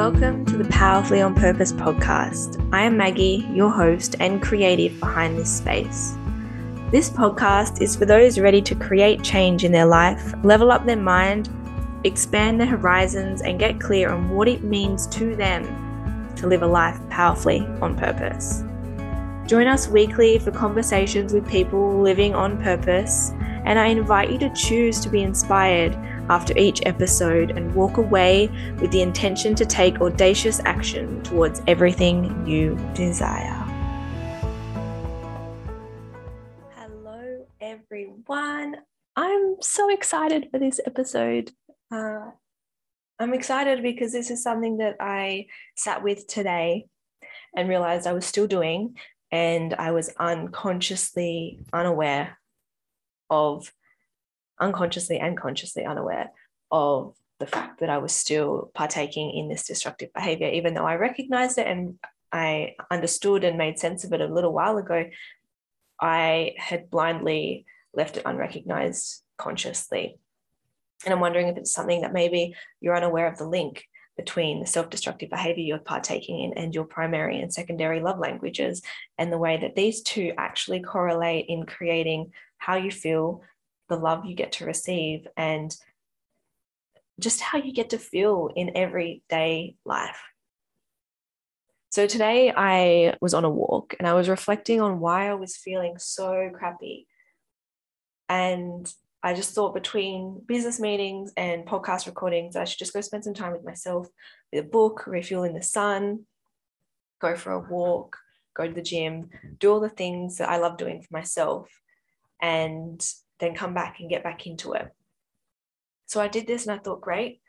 Welcome to the Powerfully on Purpose podcast. I am Maggie, your host and creative behind this space. This podcast is for those ready to create change in their life, level up their mind, expand their horizons, and get clear on what it means to them to live a life powerfully on purpose. Join us weekly for conversations with people living on purpose, and I invite you to choose to be inspired after each episode and walk away with the intention to take audacious action towards everything you desire. Hello, everyone. I'm so excited for this episode. Uh, I'm excited because this is something that I sat with today and realized I was still doing, and I was unconsciously unaware of unconsciously and consciously unaware of the fact that I was still partaking in this destructive behavior, even though I recognized it and I understood and made sense of it a little while ago. I had blindly left it unrecognized consciously. And I'm wondering if it's something that maybe you're unaware of the link between the self destructive behavior you're partaking in and your primary and secondary love languages, and the way that these two actually correlate in creating how you feel, the love you get to receive and just how you get to feel in everyday life. So today I was on a walk and I was reflecting on why I was feeling so crappy. And I just thought between business meetings and podcast recordings, I should just go spend some time with myself with a book, refuel in the sun, go for a walk, go to the gym, do all the things that I love doing for myself. And then come back and get back into it. So I did this and I thought, great,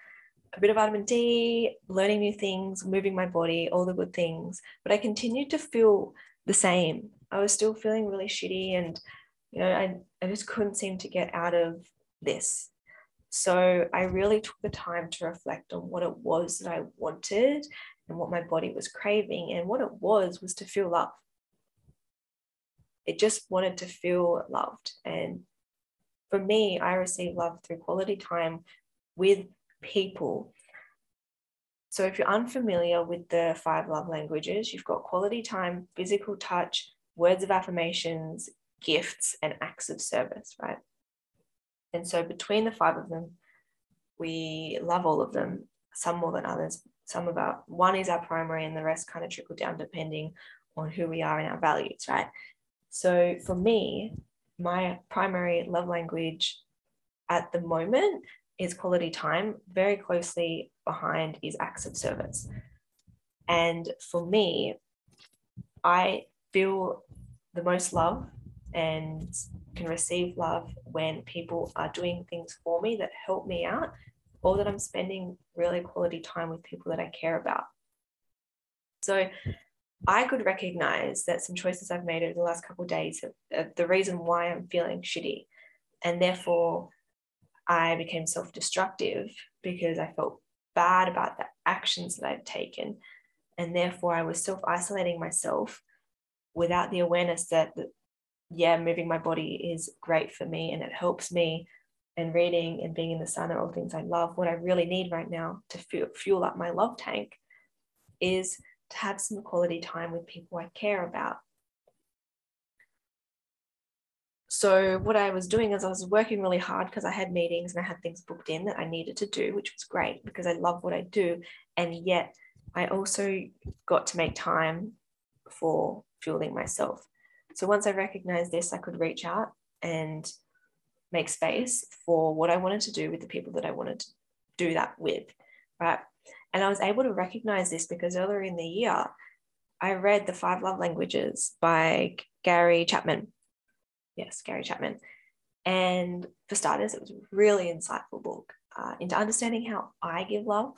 a bit of vitamin D, learning new things, moving my body, all the good things. But I continued to feel the same. I was still feeling really shitty and, you know, I, I just couldn't seem to get out of this. So I really took the time to reflect on what it was that I wanted and what my body was craving. And what it was was to feel love. It just wanted to feel loved. And for me, I receive love through quality time with people. So if you're unfamiliar with the five love languages, you've got quality time, physical touch, words of affirmations, gifts, and acts of service, right? And so between the five of them, we love all of them, some more than others. Some of our one is our primary, and the rest kind of trickle down depending on who we are and our values, right? So for me, my primary love language at the moment is quality time. Very closely behind is acts of service. And for me, I feel the most love and can receive love when people are doing things for me that help me out or that I'm spending really quality time with people that I care about. So I could recognize that some choices I've made over the last couple days are the reason why I'm feeling shitty. And therefore, I became self destructive because I felt bad about the actions that I'd taken. And therefore, I was self isolating myself without the awareness that, yeah, moving my body is great for me and it helps me. And reading and being in the sun are all things I love. What I really need right now to fuel up my love tank is to have some quality time with people I care about. So, what I was doing is I was working really hard because I had meetings and I had things booked in that I needed to do, which was great because I love what I do. And yet, I also got to make time for fueling myself. So, once I recognized this, I could reach out and make space for what I wanted to do with the people that I wanted to do that with, right? And I was able to recognize this because earlier in the year, I read The Five Love Languages by Gary Chapman. Yes, Gary Chapman. And for starters, it was a really insightful book uh, into understanding how I give love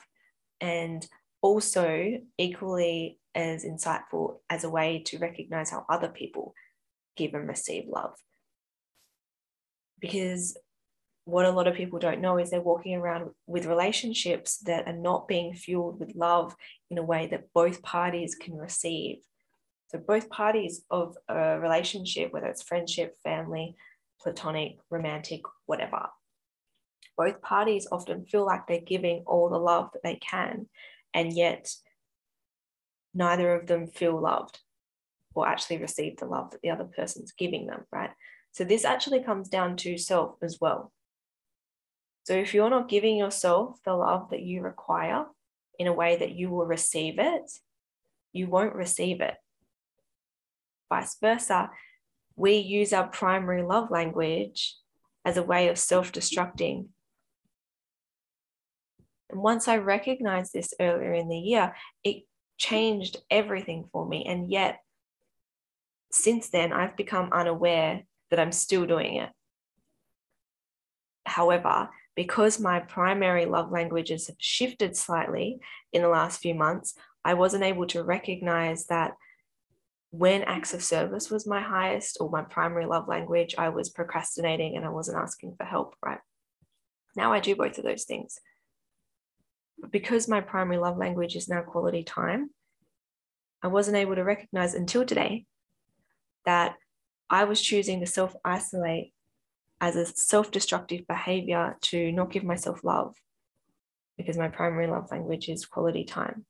and also equally as insightful as a way to recognize how other people give and receive love. Because what a lot of people don't know is they're walking around with relationships that are not being fueled with love in a way that both parties can receive. So, both parties of a relationship, whether it's friendship, family, platonic, romantic, whatever, both parties often feel like they're giving all the love that they can. and yet neither of them feel loved or actually receive the love that the other person's giving them, right? So this actually comes down to self as well. So if you're not giving yourself the love that you require in a way that you will receive it, you won't receive it. Vice versa, we use our primary love language as a way of self destructing. And once I recognized this earlier in the year, it changed everything for me. And yet, since then, I've become unaware that I'm still doing it. However, because my primary love languages have shifted slightly in the last few months, I wasn't able to recognize that when acts of service was my highest or my primary love language, I was procrastinating and I wasn't asking for help, right? Now I do both of those things. But because my primary love language is now quality time, I wasn't able to recognize until today that I was choosing to self isolate as a self destructive behavior to not give myself love because my primary love language is quality time.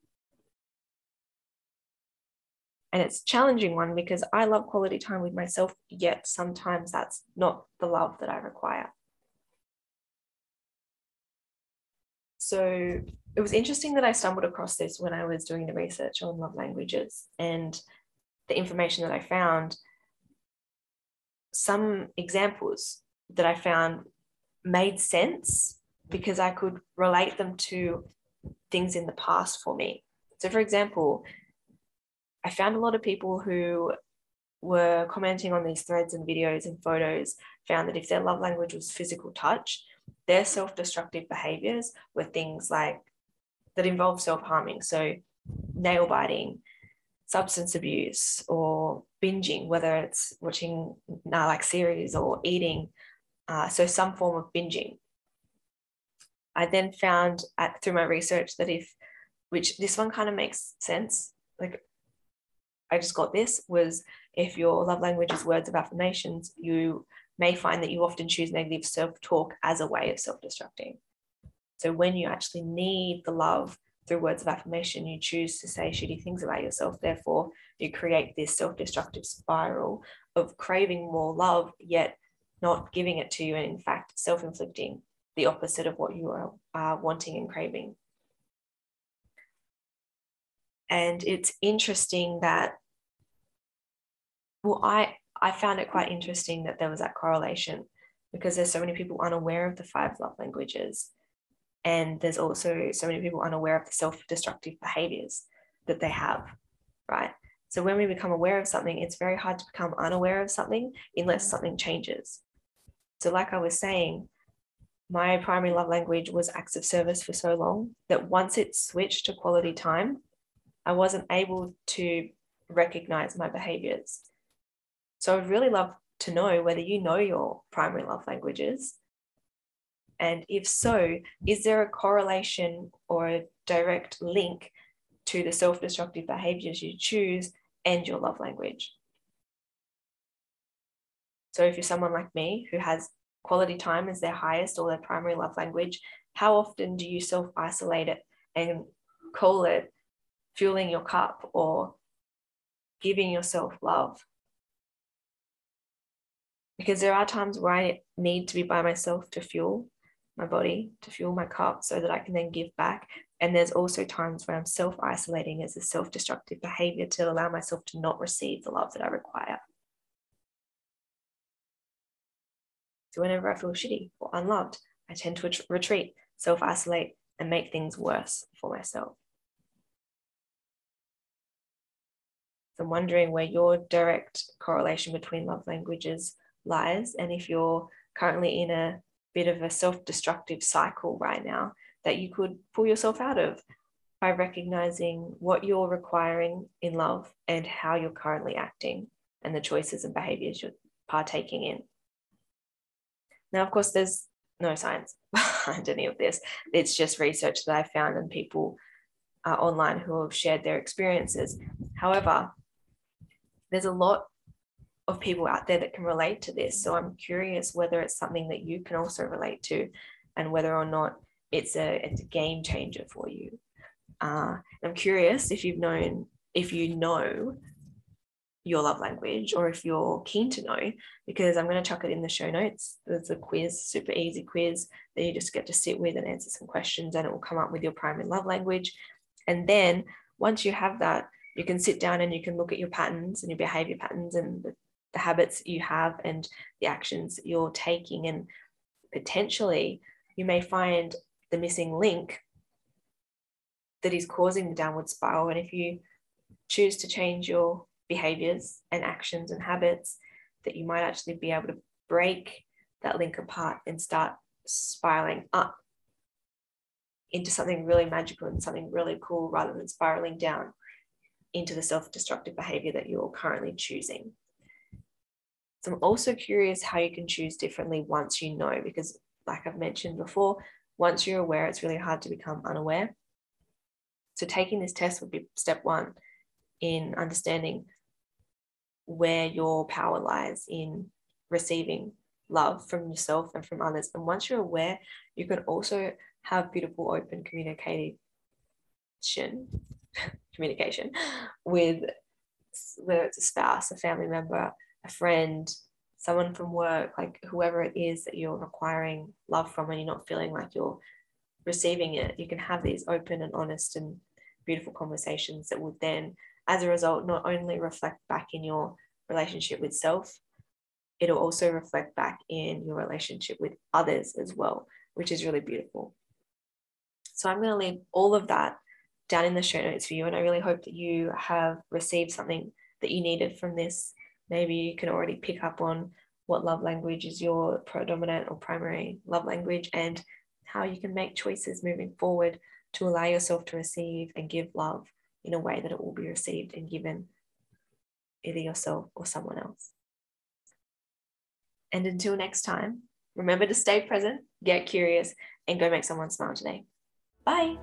And it's challenging one because I love quality time with myself, yet sometimes that's not the love that I require. So it was interesting that I stumbled across this when I was doing the research on love languages and the information that I found. Some examples that I found made sense because I could relate them to things in the past for me. So, for example, I found a lot of people who were commenting on these threads and videos and photos found that if their love language was physical touch, their self destructive behaviors were things like that involve self harming. So, nail biting, substance abuse, or binging, whether it's watching like series or eating uh, so some form of binging. I then found at, through my research that if, which this one kind of makes sense, like I just got this, was if your love language is words of affirmations, you may find that you often choose negative self talk as a way of self destructing. So when you actually need the love through words of affirmation, you choose to say shitty things about yourself. Therefore, you create this self destructive spiral of craving more love, yet not giving it to you, and in fact, self inflicting the opposite of what you are uh, wanting and craving. And it's interesting that, well, I, I found it quite interesting that there was that correlation because there's so many people unaware of the five love languages. And there's also so many people unaware of the self destructive behaviors that they have, right? So when we become aware of something, it's very hard to become unaware of something unless something changes. So, like I was saying, my primary love language was acts of service for so long that once it switched to quality time, I wasn't able to recognize my behaviors. So, I'd really love to know whether you know your primary love languages. And if so, is there a correlation or a direct link to the self destructive behaviors you choose and your love language? So if you're someone like me who has quality time as their highest or their primary love language, how often do you self isolate it and call it fueling your cup or giving yourself love? Because there are times where I need to be by myself to fuel my body, to fuel my cup so that I can then give back. And there's also times where I'm self isolating as a self destructive behavior to allow myself to not receive the love that I require. So whenever I feel shitty or unloved, I tend to retreat, self isolate, and make things worse for myself. So I'm wondering where your direct correlation between love languages lies, and if you're currently in a bit of a self destructive cycle right now that you could pull yourself out of by recognizing what you're requiring in love and how you're currently acting and the choices and behaviors you're partaking in. Now, of course, there's no science behind any of this. It's just research that I found and people uh, online who have shared their experiences. However, there's a lot of people out there that can relate to this. So I'm curious whether it's something that you can also relate to and whether or not it's a, it's a game changer for you. Uh, I'm curious if you've known, if you know your love language or if you're keen to know, because I'm going to chuck it in the show notes. There's a quiz, super easy quiz that you just get to sit with and answer some questions, and it will come up with your primary love language. And then once you have that, you can sit down and you can look at your patterns and your behavior patterns and the, the habits you have and the actions you're taking. And potentially you may find the missing link that is causing the downward spiral. And if you choose to change your behaviors and actions and habits, that you might actually be able to break that link apart and start spiraling up into something really magical and something really cool rather than spiraling down into the self destructive behavior that you're currently choosing. So I'm also curious how you can choose differently once you know, because, like I've mentioned before, once you're aware, it's really hard to become unaware. So taking this test would be step one in understanding where your power lies in receiving love from yourself and from others. And once you're aware, you can also have beautiful, open communication communication with whether it's a spouse, a family member, a friend, someone from work, like whoever it is that you're requiring love from and you're not feeling like you're receiving it, you can have these open and honest and beautiful conversations that will then, as a result, not only reflect back in your relationship with self, it'll also reflect back in your relationship with others as well, which is really beautiful. So I'm going to leave all of that down in the show notes for you. And I really hope that you have received something that you needed from this. Maybe you can already pick up on what love language is your predominant or primary love language and how you can make choices moving forward to allow yourself to receive and give love in a way that it will be received and given either yourself or someone else. And until next time, remember to stay present, get curious, and go make someone smile today. Bye.